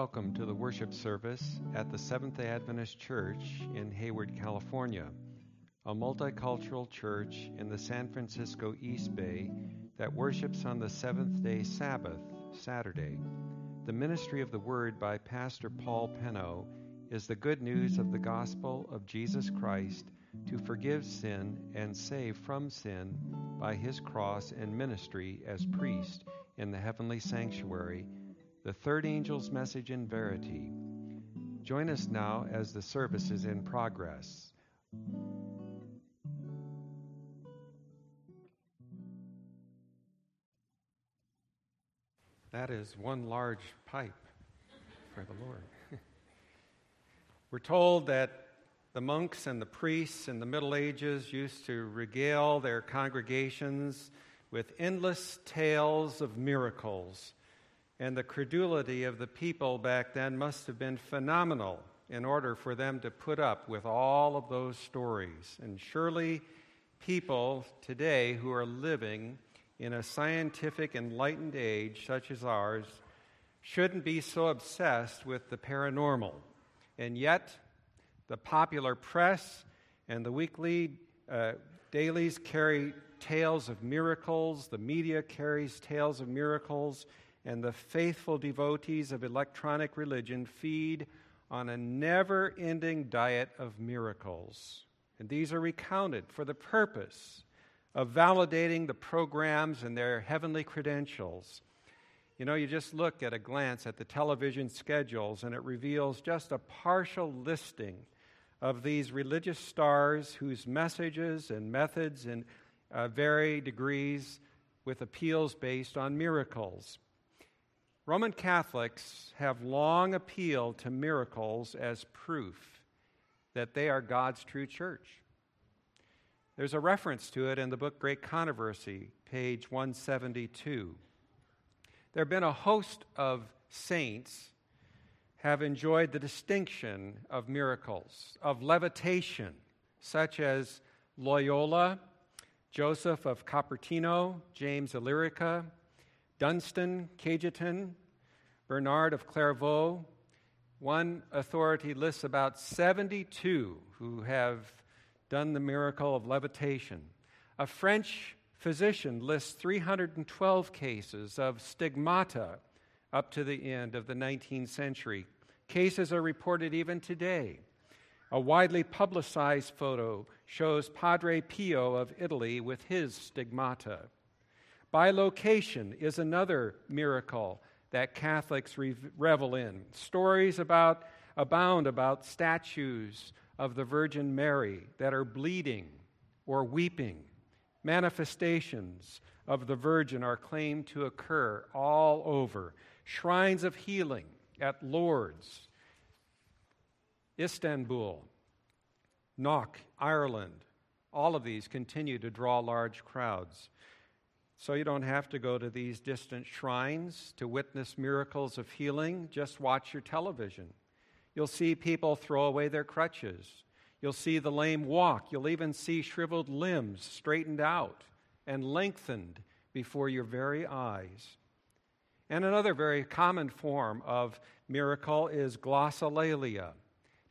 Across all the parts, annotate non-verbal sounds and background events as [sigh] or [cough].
welcome to the worship service at the Seventh day Adventist Church in Hayward, California, a multicultural church in the San Francisco East Bay that worships on the seventh day Sabbath, Saturday. The ministry of the Word by Pastor Paul Penno is the good news of the gospel of Jesus Christ to forgive sin and save from sin by his cross and ministry as priest in the heavenly sanctuary the third angel's message in verity. Join us now as the service is in progress. That is one large pipe for the Lord. [laughs] We're told that the monks and the priests in the Middle Ages used to regale their congregations with endless tales of miracles and the credulity of the people back then must have been phenomenal in order for them to put up with all of those stories. And surely people today who are living in a scientific, enlightened age such as ours shouldn't be so obsessed with the paranormal. And yet, the popular press and the weekly uh, dailies carry tales of miracles, the media carries tales of miracles, and the faithful devotees of electronic religion feed on a never ending diet of miracles. And these are recounted for the purpose of validating the programs and their heavenly credentials. You know, you just look at a glance at the television schedules, and it reveals just a partial listing of these religious stars whose messages and methods and uh, vary degrees with appeals based on miracles. Roman Catholics have long appealed to miracles as proof that they are God's true church. There's a reference to it in the book Great Controversy, page 172. There have been a host of saints have enjoyed the distinction of miracles, of levitation, such as Loyola, Joseph of Cupertino, James Illyrica, Dunstan, Cajetan, Bernard of Clairvaux. One authority lists about 72 who have done the miracle of levitation. A French physician lists 312 cases of stigmata up to the end of the 19th century. Cases are reported even today. A widely publicized photo shows Padre Pio of Italy with his stigmata. Bilocation is another miracle that Catholics revel in. Stories about abound about statues of the Virgin Mary that are bleeding or weeping. Manifestations of the Virgin are claimed to occur all over. Shrines of healing at Lourdes, Istanbul, Knock, Ireland. All of these continue to draw large crowds. So you don't have to go to these distant shrines to witness miracles of healing. Just watch your television. You'll see people throw away their crutches. You'll see the lame walk. You'll even see shriveled limbs straightened out and lengthened before your very eyes. And another very common form of miracle is glossolalia,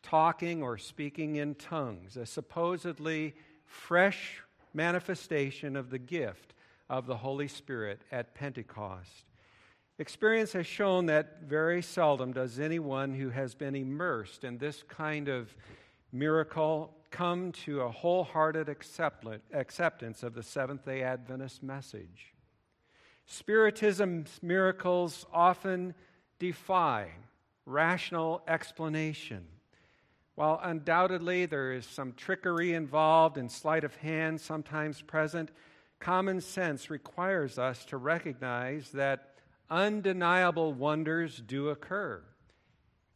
talking or speaking in tongues, a supposedly fresh manifestation of the gift of the Holy Spirit at Pentecost. Experience has shown that very seldom does anyone who has been immersed in this kind of miracle come to a wholehearted acceptance of the Seventh day Adventist message. Spiritism's miracles often defy rational explanation. While undoubtedly there is some trickery involved and sleight of hand sometimes present, common sense requires us to recognize that undeniable wonders do occur.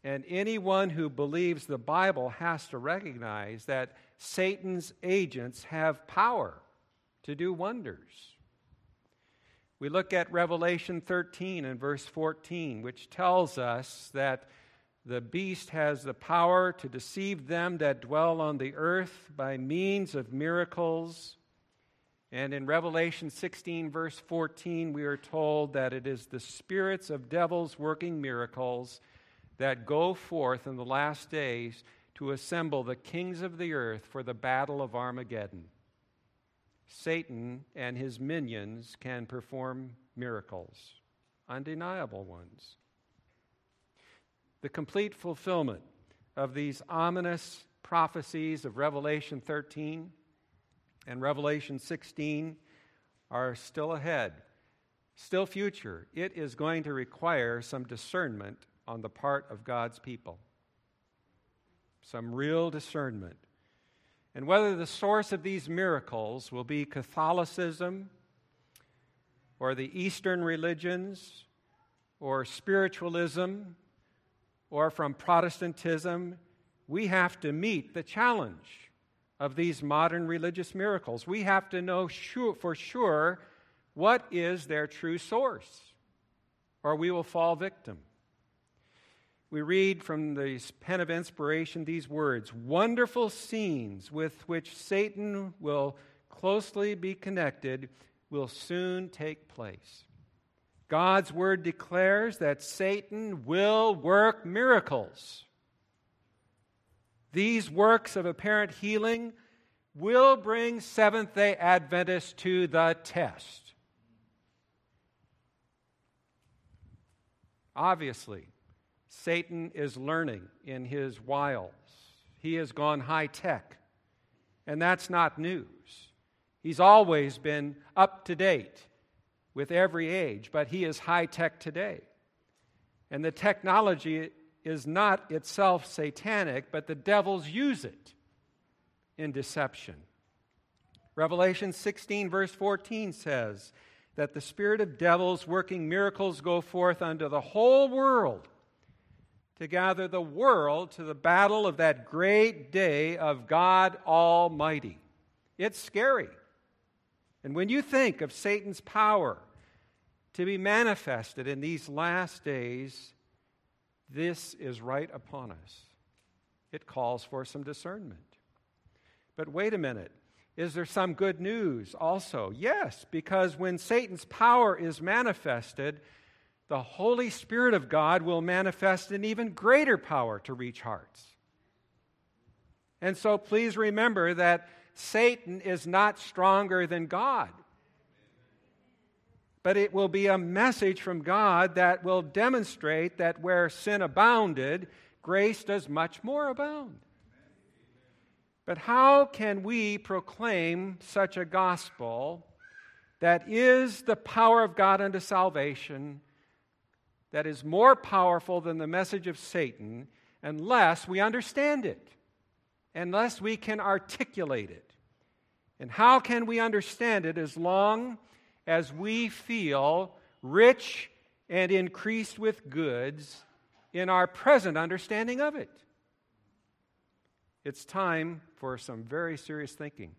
And anyone who believes the Bible has to recognize that Satan's agents have power to do wonders. We look at Revelation 13 and verse 14, which tells us that the beast has the power to deceive them that dwell on the earth by means of miracles and in Revelation 16, verse 14, we are told that it is the spirits of devils working miracles that go forth in the last days to assemble the kings of the earth for the battle of Armageddon. Satan and his minions can perform miracles, undeniable ones. The complete fulfillment of these ominous prophecies of Revelation 13 and Revelation 16 are still ahead, still future. It is going to require some discernment on the part of God's people, some real discernment. And whether the source of these miracles will be Catholicism or the Eastern religions or spiritualism or from Protestantism, we have to meet the challenge of these modern religious miracles. We have to know sure, for sure what is their true source, or we will fall victim. We read from the pen of inspiration these words Wonderful scenes with which Satan will closely be connected will soon take place. God's word declares that Satan will work miracles. These works of apparent healing will bring Seventh day Adventists to the test. Obviously, Satan is learning in his wiles. He has gone high tech, and that's not news. He's always been up to date with every age, but he is high tech today. And the technology is not itself satanic, but the devils use it in deception. Revelation 16, verse 14 says that the spirit of devils working miracles go forth unto the whole world to gather the world to the battle of that great day of God Almighty. It's scary. And when you think of Satan's power to be manifested in these last days, this is right upon us. It calls for some discernment. But wait a minute. Is there some good news also? Yes, because when Satan's power is manifested, the Holy Spirit of God will manifest an even greater power to reach hearts. And so please remember that Satan is not stronger than God but it will be a message from God that will demonstrate that where sin abounded, grace does much more abound. But how can we proclaim such a gospel that is the power of God unto salvation, that is more powerful than the message of Satan, unless we understand it, unless we can articulate it? And how can we understand it as long as we feel rich and increased with goods in our present understanding of it. It's time for some very serious thinking.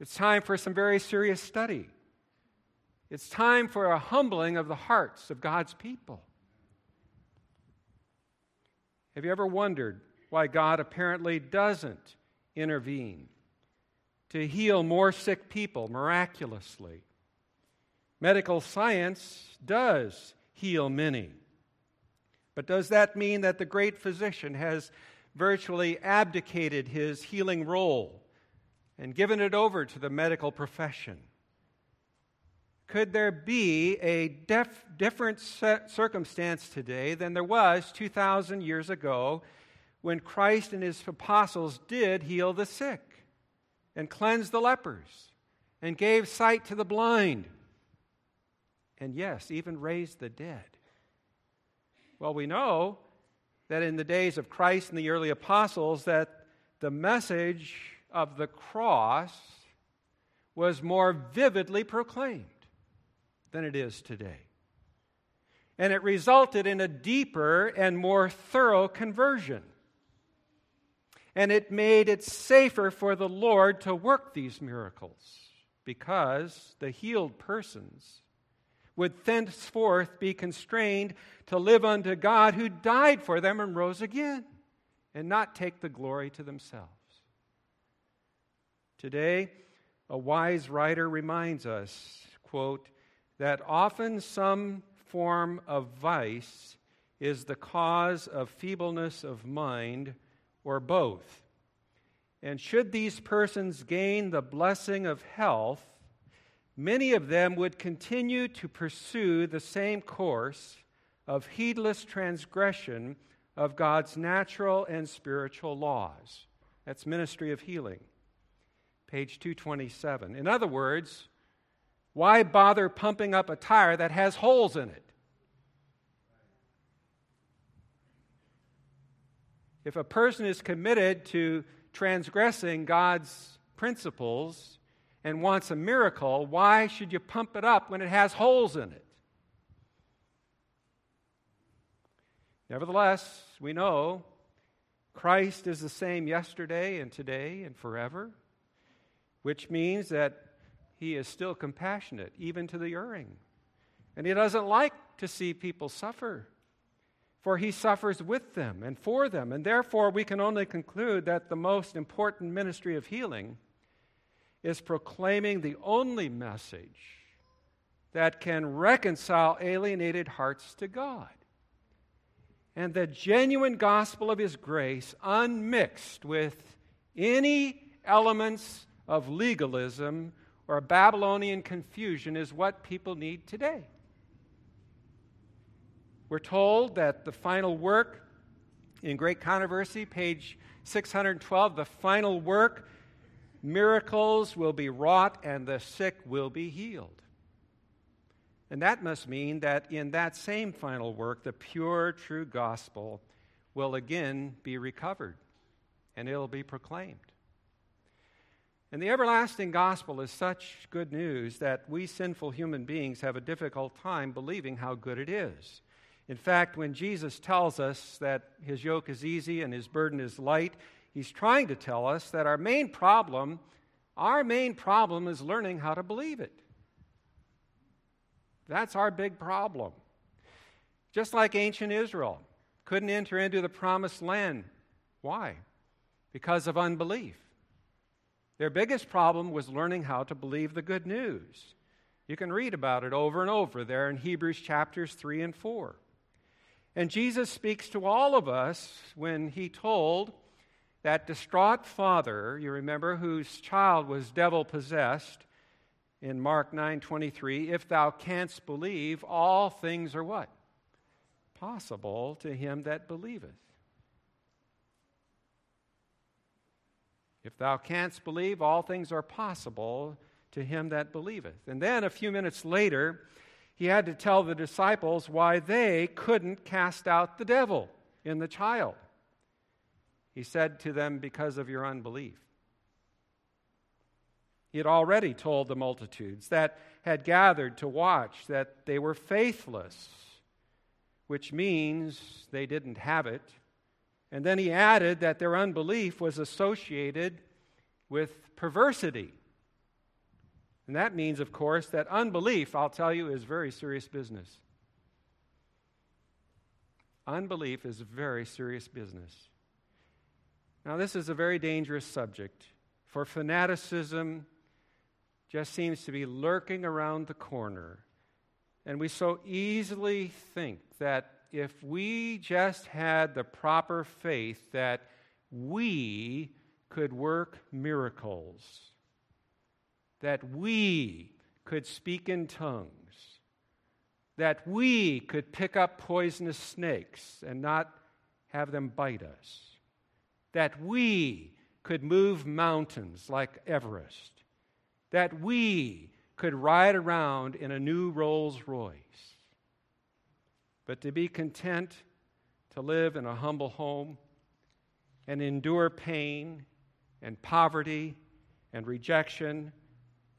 It's time for some very serious study. It's time for a humbling of the hearts of God's people. Have you ever wondered why God apparently doesn't intervene to heal more sick people miraculously. Medical science does heal many. But does that mean that the great physician has virtually abdicated his healing role and given it over to the medical profession? Could there be a def- different circumstance today than there was 2,000 years ago when Christ and his apostles did heal the sick? And cleansed the lepers and gave sight to the blind and yes, even raised the dead. Well, we know that in the days of Christ and the early apostles that the message of the cross was more vividly proclaimed than it is today. And it resulted in a deeper and more thorough conversion and it made it safer for the Lord to work these miracles because the healed persons would thenceforth be constrained to live unto God who died for them and rose again and not take the glory to themselves. Today, a wise writer reminds us, quote, that often some form of vice is the cause of feebleness of mind or both. And should these persons gain the blessing of health, many of them would continue to pursue the same course of heedless transgression of God's natural and spiritual laws. That's Ministry of Healing, page 227. In other words, why bother pumping up a tire that has holes in it? If a person is committed to transgressing God's principles and wants a miracle, why should you pump it up when it has holes in it? Nevertheless, we know Christ is the same yesterday and today and forever, which means that he is still compassionate, even to the erring. And he doesn't like to see people suffer for he suffers with them and for them. And therefore, we can only conclude that the most important ministry of healing is proclaiming the only message that can reconcile alienated hearts to God. And the genuine gospel of his grace, unmixed with any elements of legalism or Babylonian confusion, is what people need today. We're told that the final work in Great Controversy, page 612, the final work, miracles will be wrought and the sick will be healed. And that must mean that in that same final work, the pure, true gospel will again be recovered and it'll be proclaimed. And the everlasting gospel is such good news that we sinful human beings have a difficult time believing how good it is. In fact, when Jesus tells us that his yoke is easy and his burden is light, he's trying to tell us that our main problem, our main problem is learning how to believe it. That's our big problem. Just like ancient Israel couldn't enter into the promised land. Why? Because of unbelief. Their biggest problem was learning how to believe the good news. You can read about it over and over there in Hebrews chapters 3 and 4. And Jesus speaks to all of us when he told that distraught father, you remember, whose child was devil possessed in Mark 9:23, if thou canst believe, all things are what? Possible to him that believeth. If thou canst believe, all things are possible to him that believeth. And then a few minutes later, he had to tell the disciples why they couldn't cast out the devil in the child. He said to them, Because of your unbelief. He had already told the multitudes that had gathered to watch that they were faithless, which means they didn't have it. And then he added that their unbelief was associated with perversity. And that means, of course, that unbelief, I'll tell you, is very serious business. Unbelief is very serious business. Now, this is a very dangerous subject, for fanaticism just seems to be lurking around the corner. And we so easily think that if we just had the proper faith, that we could work miracles that we could speak in tongues, that we could pick up poisonous snakes and not have them bite us, that we could move mountains like Everest, that we could ride around in a new Rolls Royce. But to be content to live in a humble home and endure pain and poverty and rejection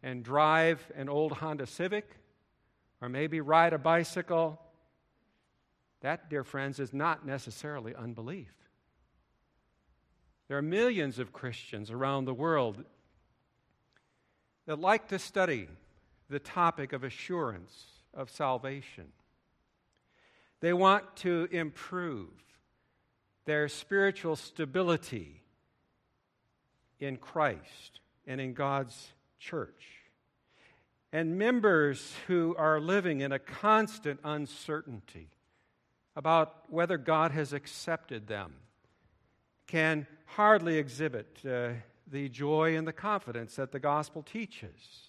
and drive an old Honda Civic or maybe ride a bicycle, that, dear friends, is not necessarily unbelief. There are millions of Christians around the world that like to study the topic of assurance of salvation. They want to improve their spiritual stability in Christ and in God's church. And members who are living in a constant uncertainty about whether God has accepted them can hardly exhibit uh, the joy and the confidence that the gospel teaches.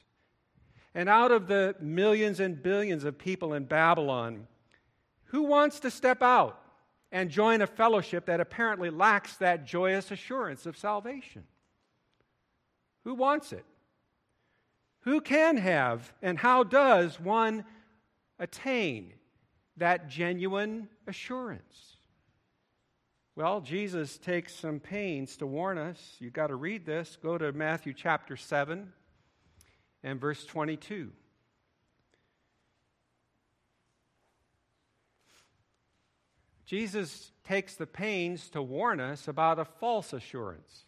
And out of the millions and billions of people in Babylon, who wants to step out and join a fellowship that apparently lacks that joyous assurance of salvation? Who wants it? Who can have, and how does one attain that genuine assurance? Well, Jesus takes some pains to warn us. You've got to read this. Go to Matthew chapter 7 and verse 22. Jesus takes the pains to warn us about a false assurance.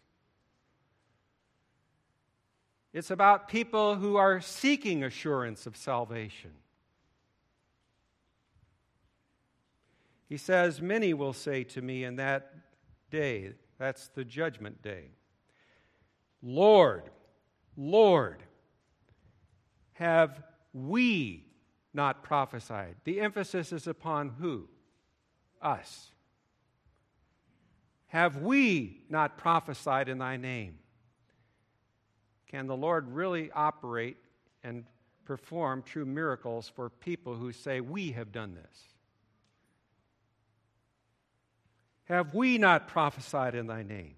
It's about people who are seeking assurance of salvation. He says, Many will say to me in that day, that's the judgment day, Lord, Lord, have we not prophesied? The emphasis is upon who? Us. Have we not prophesied in thy name? Can the Lord really operate and perform true miracles for people who say, We have done this? Have we not prophesied in thy name?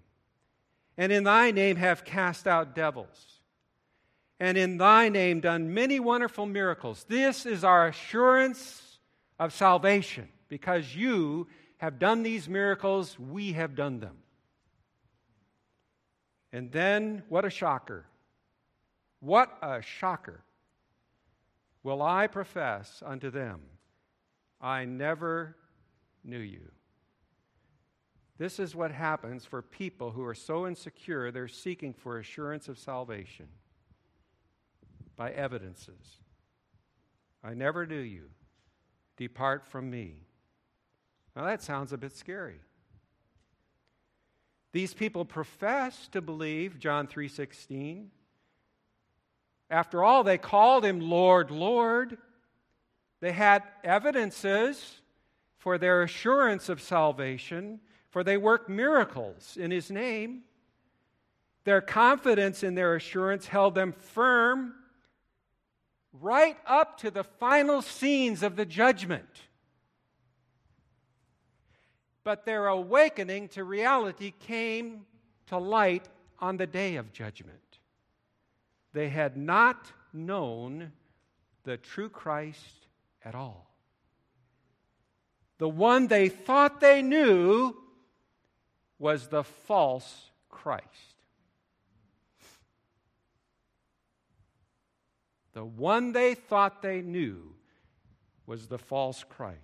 And in thy name have cast out devils? and in thy name done many wonderful miracles. This is our assurance of salvation. Because you have done these miracles, we have done them. And then, what a shocker! What a shocker! Will I profess unto them, I never knew you. This is what happens for people who are so insecure they're seeking for assurance of salvation by evidences. I never knew you. Depart from me. Now that sounds a bit scary. These people profess to believe John 3:16. After all, they called him Lord, Lord. They had evidences for their assurance of salvation, for they worked miracles in his name. Their confidence in their assurance held them firm right up to the final scenes of the judgment. But their awakening to reality came to light on the day of judgment. They had not known the true Christ at all. The one they thought they knew was the false Christ. The one they thought they knew was the false Christ.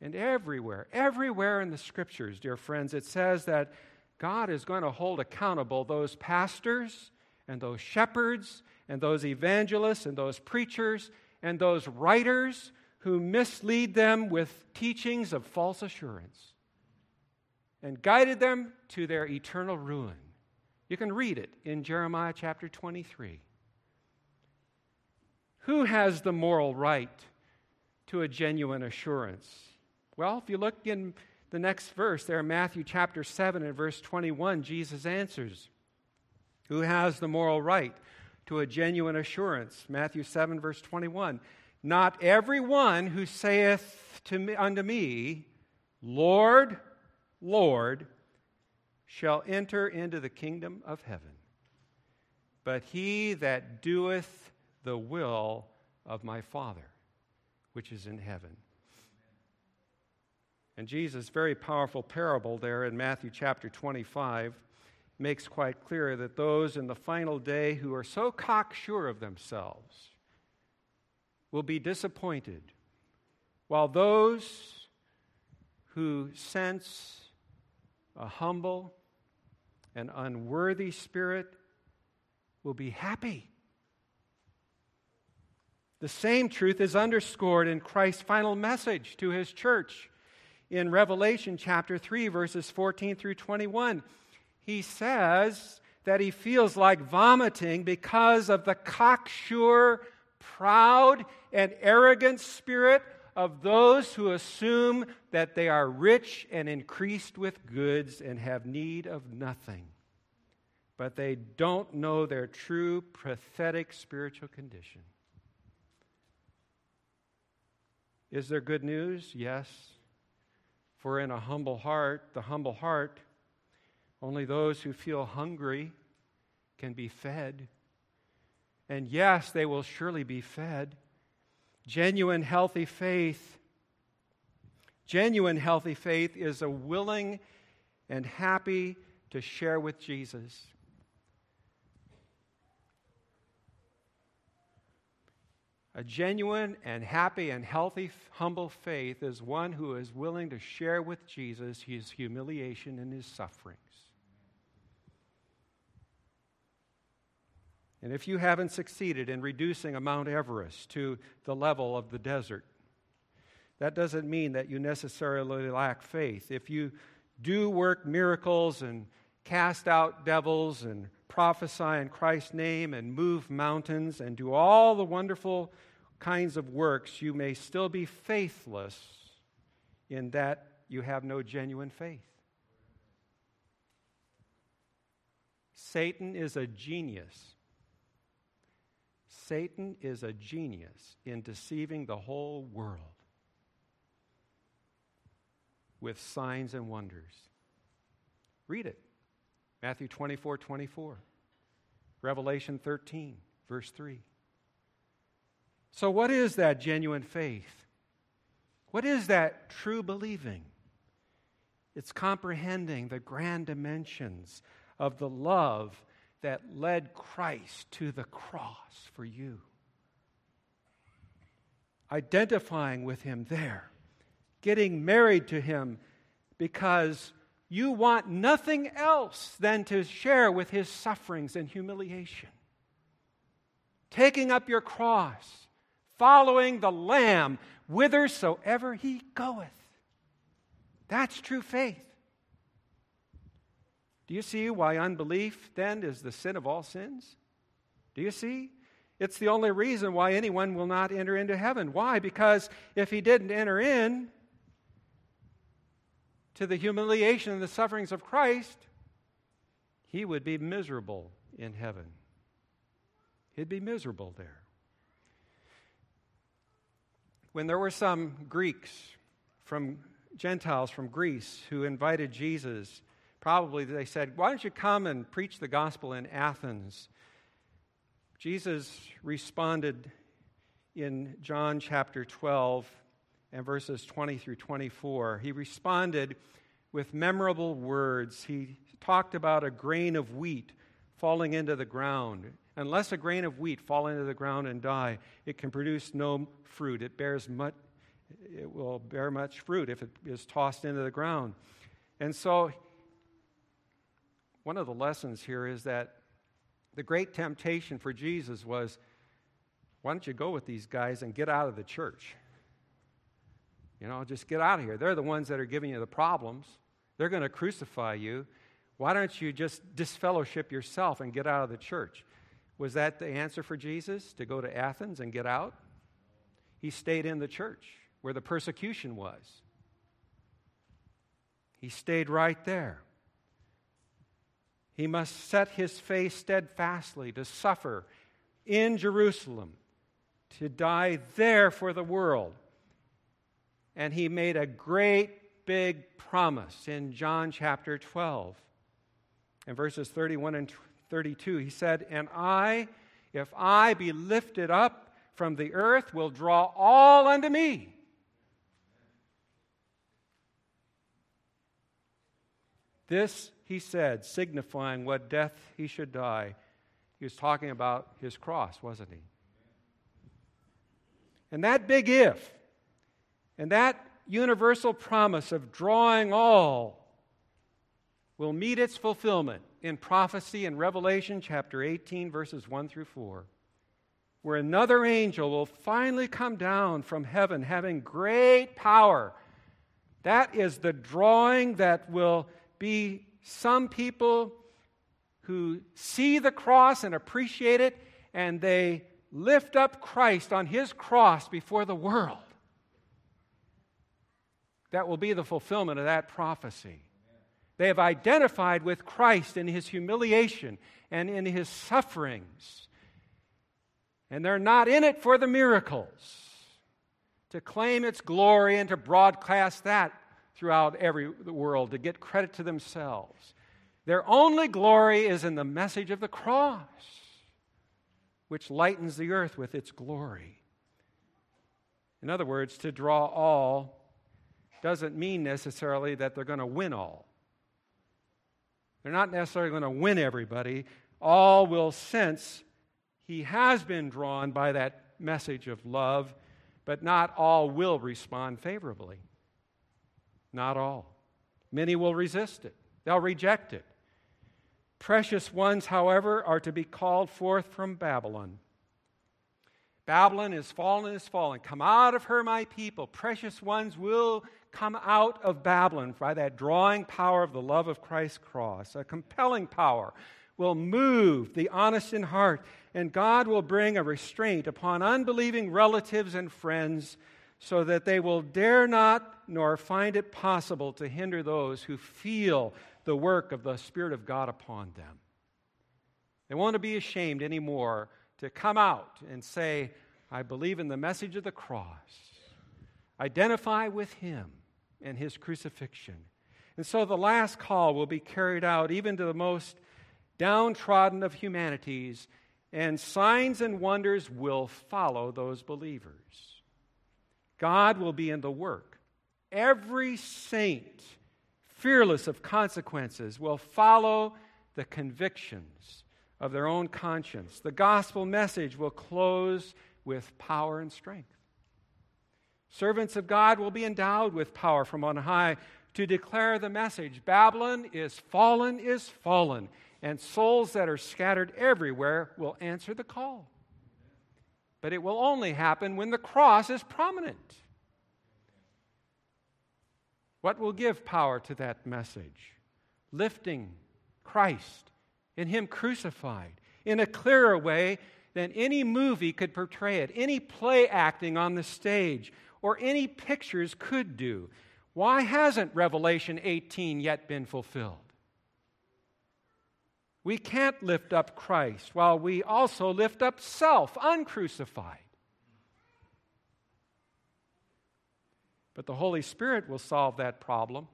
And everywhere, everywhere in the scriptures, dear friends, it says that God is going to hold accountable those pastors and those shepherds and those evangelists and those preachers and those writers who mislead them with teachings of false assurance and guided them to their eternal ruin. You can read it in Jeremiah chapter 23. Who has the moral right to a genuine assurance? Well, if you look in the next verse there, Matthew chapter 7 and verse 21, Jesus answers Who has the moral right to a genuine assurance? Matthew 7, verse 21. Not every one who saith to me, unto me, Lord, Lord, shall enter into the kingdom of heaven, but he that doeth the will of my Father, which is in heaven. And Jesus' very powerful parable there in Matthew chapter 25 makes quite clear that those in the final day who are so cocksure of themselves will be disappointed, while those who sense a humble and unworthy spirit will be happy. The same truth is underscored in Christ's final message to his church in Revelation chapter 3, verses 14 through 21. He says that he feels like vomiting because of the cocksure, proud, and arrogant spirit of those who assume that they are rich and increased with goods and have need of nothing, but they don't know their true, pathetic spiritual condition. Is there good news? Yes. For in a humble heart, the humble heart, only those who feel hungry can be fed. And yes, they will surely be fed. Genuine, healthy faith. Genuine, healthy faith is a willing and happy to share with Jesus. A genuine and happy and healthy, humble faith is one who is willing to share with Jesus his humiliation and his sufferings. And if you haven't succeeded in reducing a Mount Everest to the level of the desert, that doesn't mean that you necessarily lack faith. If you do work miracles and cast out devils and prophesy in Christ's name and move mountains and do all the wonderful kinds of works, you may still be faithless in that you have no genuine faith. Satan is a genius Satan is a genius in deceiving the whole world with signs and wonders. Read it Matthew 24 24, Revelation 13, verse 3. So, what is that genuine faith? What is that true believing? It's comprehending the grand dimensions of the love that led Christ to the cross for you. Identifying with him there, getting married to him because you want nothing else than to share with his sufferings and humiliation. Taking up your cross, following the Lamb whithersoever he goeth. That's true faith. Do you see why unbelief then is the sin of all sins? Do you see? It's the only reason why anyone will not enter into heaven. Why? Because if he didn't enter in to the humiliation and the sufferings of Christ, he would be miserable in heaven. He'd be miserable there. When there were some Greeks from Gentiles from Greece who invited Jesus Probably they said, Why don't you come and preach the gospel in Athens? Jesus responded in John chapter 12 and verses 20 through 24. He responded with memorable words. He talked about a grain of wheat falling into the ground. Unless a grain of wheat fall into the ground and die, it can produce no fruit. It bears much it will bear much fruit if it is tossed into the ground. And so one of the lessons here is that the great temptation for Jesus was why don't you go with these guys and get out of the church? You know, just get out of here. They're the ones that are giving you the problems. They're going to crucify you. Why don't you just disfellowship yourself and get out of the church? Was that the answer for Jesus to go to Athens and get out? He stayed in the church where the persecution was. He stayed right there. He must set his face steadfastly to suffer in Jerusalem, to die there for the world. And he made a great big promise in John chapter 12. In verses 31 and 32, he said, And I, if I be lifted up from the earth, will draw all unto me. This he said, signifying what death he should die. He was talking about his cross, wasn't he? And that big if, and that universal promise of drawing all will meet its fulfillment in prophecy in Revelation chapter 18, verses 1 through 4, where another angel will finally come down from heaven having great power. That is the drawing that will be some people who see the cross and appreciate it, and they lift up Christ on his cross before the world. that will be the fulfillment of that prophecy. They have identified with Christ in his humiliation and in his sufferings. And they're not in it for the miracles, to claim its glory and to broadcast that throughout every world, to get credit to themselves. Their only glory is in the message of the cross, which lightens the earth with its glory. In other words, to draw all doesn't mean necessarily that they're going to win all. They're not necessarily going to win everybody. All will sense he has been drawn by that message of love, but not all will respond favorably. Not all. Many will resist it, they'll reject it. Precious ones, however, are to be called forth from Babylon. Babylon is fallen, is fallen. Come out of her, my people. Precious ones will come out of Babylon by that drawing power of the love of Christ's cross. A compelling power will move the honest in heart, and God will bring a restraint upon unbelieving relatives and friends so that they will dare not nor find it possible to hinder those who feel the work of the Spirit of God upon them. They won't be ashamed anymore to come out and say, I believe in the message of the cross. Identify with Him and His crucifixion. And so the last call will be carried out even to the most downtrodden of humanities, and signs and wonders will follow those believers. God will be in the work. Every saint fearless of consequences, will follow the convictions of their own conscience. The gospel message will close with power and strength. Servants of God will be endowed with power from on high to declare the message Babylon is fallen, is fallen, and souls that are scattered everywhere will answer the call. But it will only happen when the cross is prominent. What will give power to that message? Lifting Christ and Him crucified in a clearer way than any movie could portray it, any play acting on the stage, or any pictures could do. Why hasn't Revelation 18 yet been fulfilled? We can't lift up Christ while we also lift up self, uncrucified. But the Holy Spirit will solve that problem.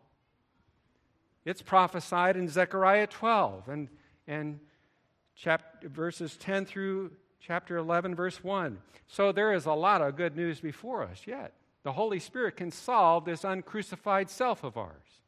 It's prophesied in Zechariah 12 and, and chapter, verses 10 through chapter 11, verse 1. So there is a lot of good news before us yet. The Holy Spirit can solve this uncrucified self of ours.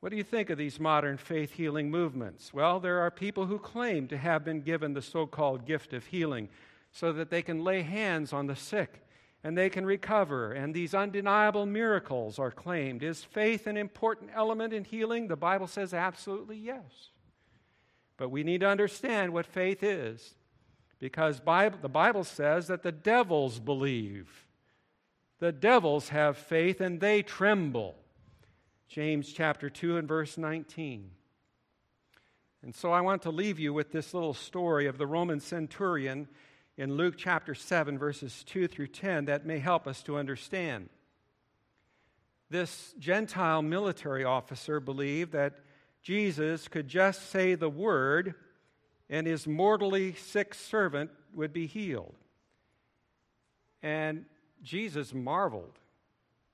What do you think of these modern faith healing movements? Well, there are people who claim to have been given the so called gift of healing so that they can lay hands on the sick and they can recover, and these undeniable miracles are claimed. Is faith an important element in healing? The Bible says absolutely yes. But we need to understand what faith is because Bible, the Bible says that the devils believe. The devils have faith and they tremble. James chapter 2 and verse 19. And so I want to leave you with this little story of the Roman centurion in Luke chapter 7, verses 2 through 10, that may help us to understand. This Gentile military officer believed that Jesus could just say the word and his mortally sick servant would be healed. And Jesus marveled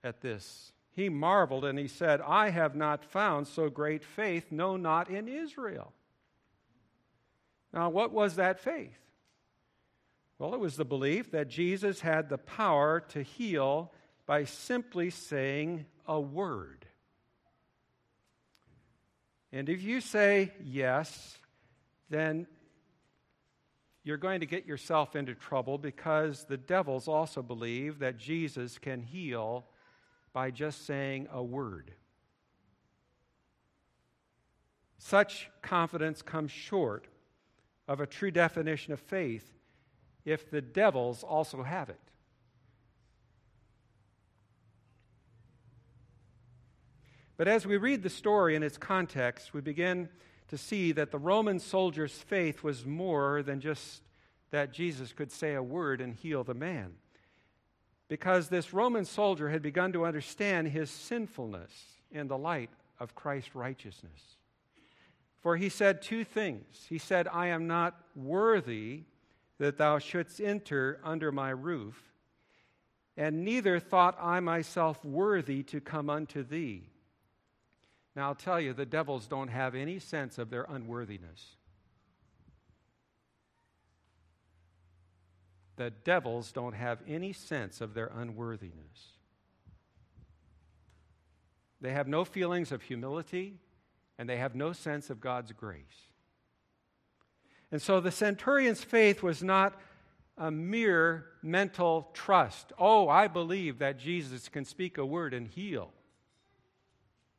at this. He marveled and he said, I have not found so great faith, no, not in Israel. Now, what was that faith? Well, it was the belief that Jesus had the power to heal by simply saying a word. And if you say yes, then you're going to get yourself into trouble because the devils also believe that Jesus can heal by just saying a word. Such confidence comes short of a true definition of faith if the devils also have it. But as we read the story in its context, we begin to see that the Roman soldier's faith was more than just that Jesus could say a word and heal the man. Because this Roman soldier had begun to understand his sinfulness in the light of Christ's righteousness. For he said two things. He said, I am not worthy that thou shouldst enter under my roof, and neither thought I myself worthy to come unto thee. Now I'll tell you, the devils don't have any sense of their unworthiness. The devils don't have any sense of their unworthiness. They have no feelings of humility, and they have no sense of God's grace. And so the centurion's faith was not a mere mental trust. Oh, I believe that Jesus can speak a word and heal.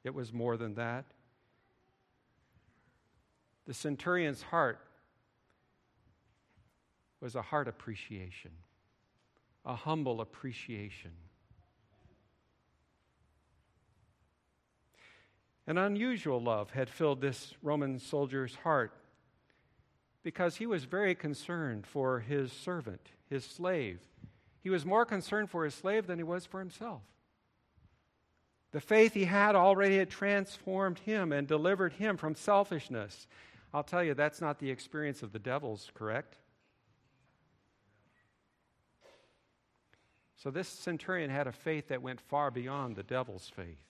It was more than that. The centurion's heart was a heart appreciation, a humble appreciation. An unusual love had filled this Roman soldier's heart because he was very concerned for his servant, his slave. He was more concerned for his slave than he was for himself. The faith he had already had transformed him and delivered him from selfishness. I'll tell you, that's not the experience of the devils, correct? So this centurion had a faith that went far beyond the devil's faith.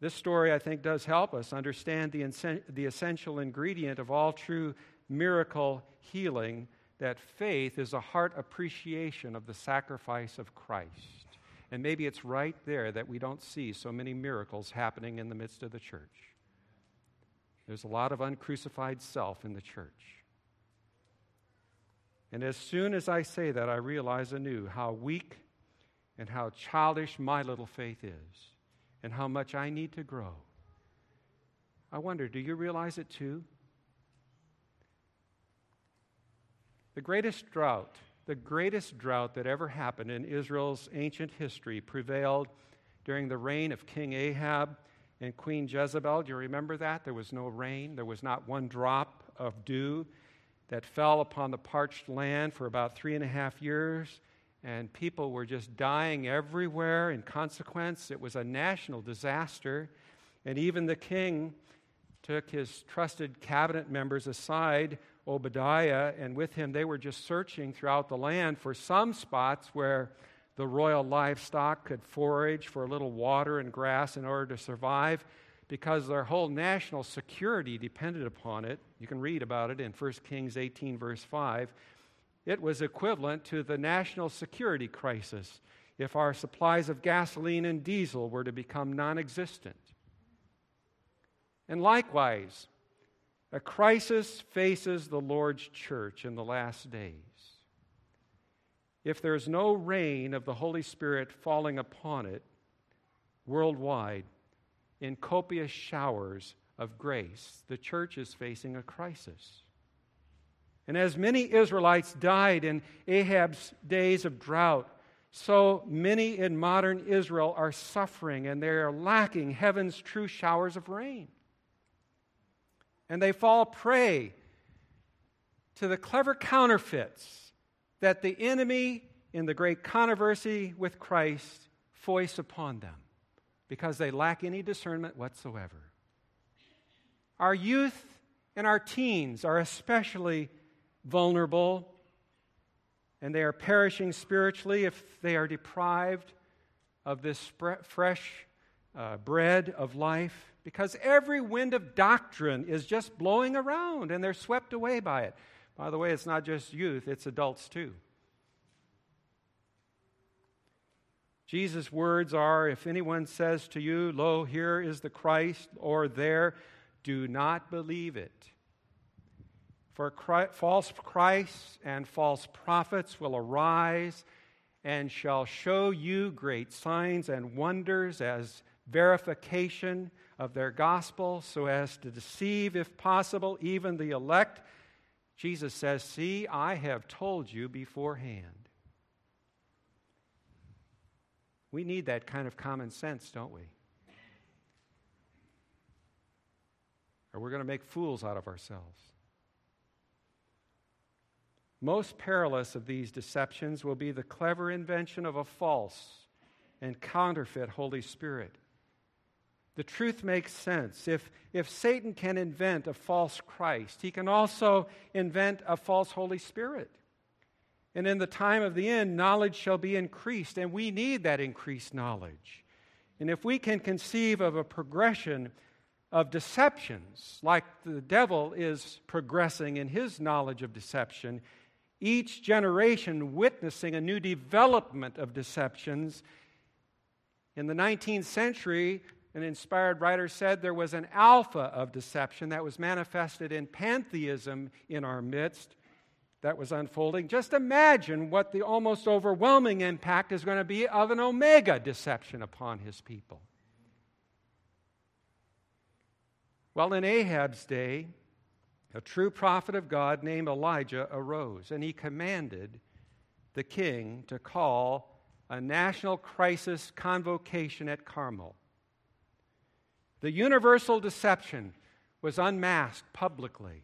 This story, I think, does help us understand the, the essential ingredient of all true miracle healing that faith is a heart appreciation of the sacrifice of Christ. And maybe it's right there that we don't see so many miracles happening in the midst of the church. There's a lot of uncrucified self in the church. And as soon as I say that, I realize anew how weak and how childish my little faith is, and how much I need to grow. I wonder, do you realize it too? The greatest drought the greatest drought that ever happened in Israel's ancient history prevailed during the reign of King Ahab and Queen Jezebel. Do you remember that? There was no rain, there was not one drop of dew that fell upon the parched land for about three and a half years, and people were just dying everywhere in consequence. It was a national disaster, and even the king took his trusted cabinet members aside Obadiah, and with him they were just searching throughout the land for some spots where the royal livestock could forage for a little water and grass in order to survive because their whole national security depended upon it. You can read about it in 1 Kings 18, verse 5. It was equivalent to the national security crisis if our supplies of gasoline and diesel were to become non existent. And likewise, a crisis faces the Lord's church in the last days. If there's no rain of the Holy Spirit falling upon it worldwide in copious showers of grace, the church is facing a crisis. And as many Israelites died in Ahab's days of drought, so many in modern Israel are suffering and they are lacking heaven's true showers of rain and they fall prey to the clever counterfeits that the enemy in the great controversy with Christ foists upon them because they lack any discernment whatsoever. Our youth and our teens are especially vulnerable, and they are perishing spiritually if they are deprived of this fresh uh, bread of life because every wind of doctrine is just blowing around and they're swept away by it. By the way, it's not just youth, it's adults too. Jesus' words are If anyone says to you, Lo, here is the Christ, or there, do not believe it. For Christ, false Christs and false prophets will arise and shall show you great signs and wonders as verification of their gospel so as to deceive, if possible, even the elect. Jesus says, See, I have told you beforehand. We need that kind of common sense, don't we? Or we're going to make fools out of ourselves. Most perilous of these deceptions will be the clever invention of a false and counterfeit Holy Spirit. The truth makes sense. If, if Satan can invent a false Christ, he can also invent a false Holy Spirit. And in the time of the end, knowledge shall be increased, and we need that increased knowledge. And if we can conceive of a progression of deceptions, like the devil is progressing in his knowledge of deception, each generation witnessing a new development of deceptions. In the 19th century, an inspired writer said there was an alpha of deception that was manifested in pantheism in our midst that was unfolding. Just imagine what the almost overwhelming impact is going to be of an omega deception upon his people. Well, in Ahab's day, a true prophet of God named Elijah arose, and he commanded the king to call a national crisis convocation at Carmel. The universal deception was unmasked publicly.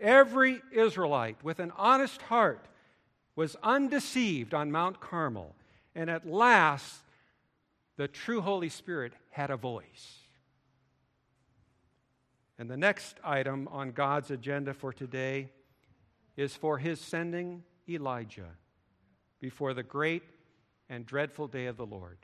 Every Israelite with an honest heart was undeceived on Mount Carmel, and at last the true Holy Spirit had a voice. And the next item on God's agenda for today is for his sending Elijah before the great and dreadful day of the Lord.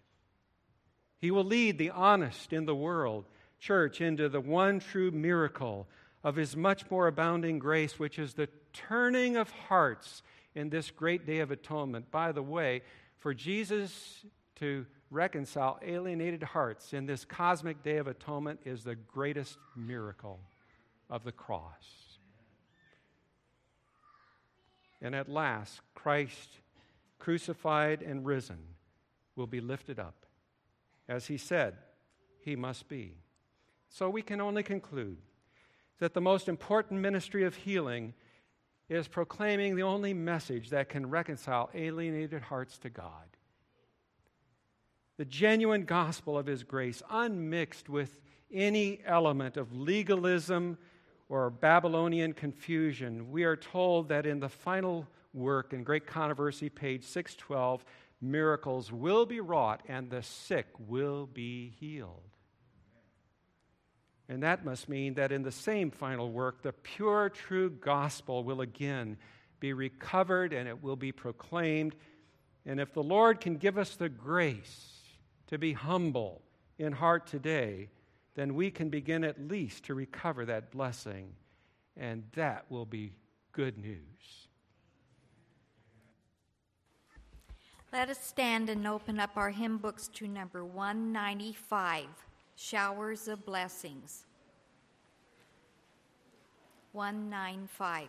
He will lead the honest in the world church into the one true miracle of his much more abounding grace, which is the turning of hearts in this great day of atonement. By the way, for Jesus to reconcile alienated hearts in this cosmic day of atonement is the greatest miracle of the cross. And at last, Christ, crucified and risen, will be lifted up. As he said, he must be. So we can only conclude that the most important ministry of healing is proclaiming the only message that can reconcile alienated hearts to God the genuine gospel of His grace, unmixed with any element of legalism or Babylonian confusion. We are told that in the final work in Great Controversy, page 612, miracles will be wrought and the sick will be healed. And that must mean that in the same final work, the pure, true gospel will again be recovered and it will be proclaimed. And if the Lord can give us the grace to be humble in heart today, then we can begin at least to recover that blessing, and that will be good news. Let us stand and open up our hymn books to number 195 Showers of Blessings. 195.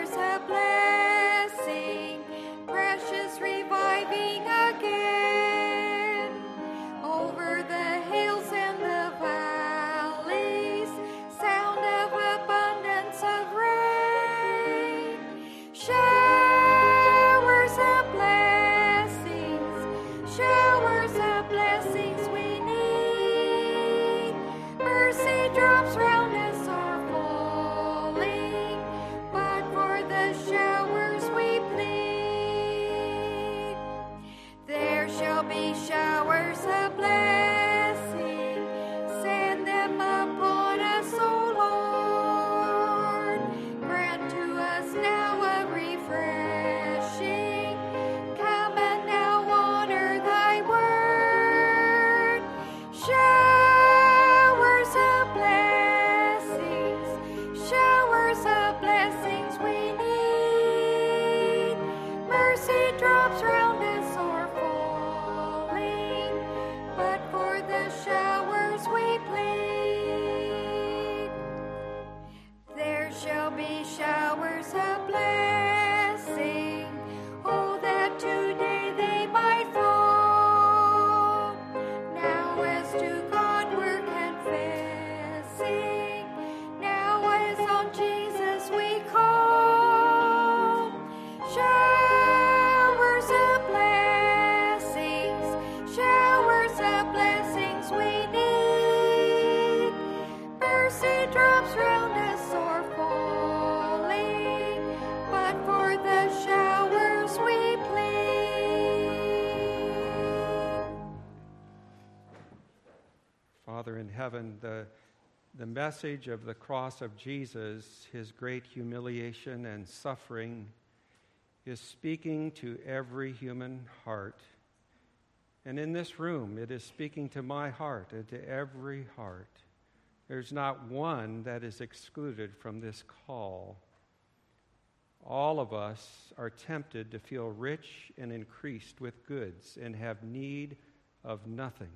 message of the cross of Jesus, his great humiliation and suffering, is speaking to every human heart. And in this room, it is speaking to my heart and to every heart. There's not one that is excluded from this call. All of us are tempted to feel rich and increased with goods and have need of nothing.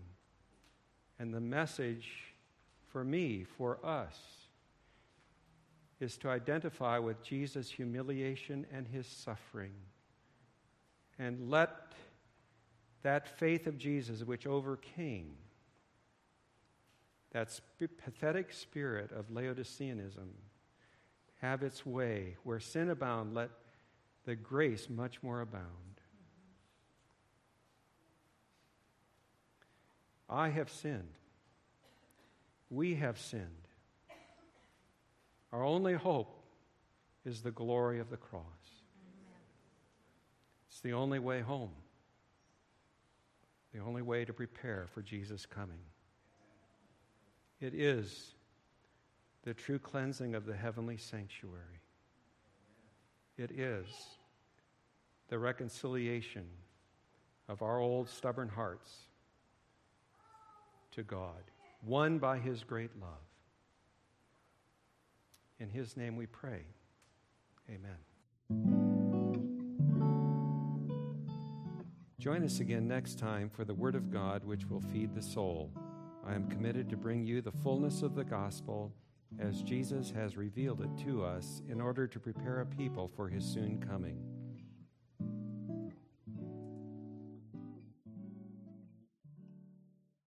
And the message for me, for us, is to identify with Jesus' humiliation and his suffering. And let that faith of Jesus, which overcame that sp- pathetic spirit of Laodiceanism, have its way. Where sin abound, let the grace much more abound. I have sinned. We have sinned. Our only hope is the glory of the cross. It's the only way home, the only way to prepare for Jesus' coming. It is the true cleansing of the heavenly sanctuary. It is the reconciliation of our old stubborn hearts to God, won by His great love. In His name we pray. Amen. Join us again next time for the Word of God, which will feed the soul. I am committed to bring you the fullness of the gospel as Jesus has revealed it to us in order to prepare a people for his soon coming.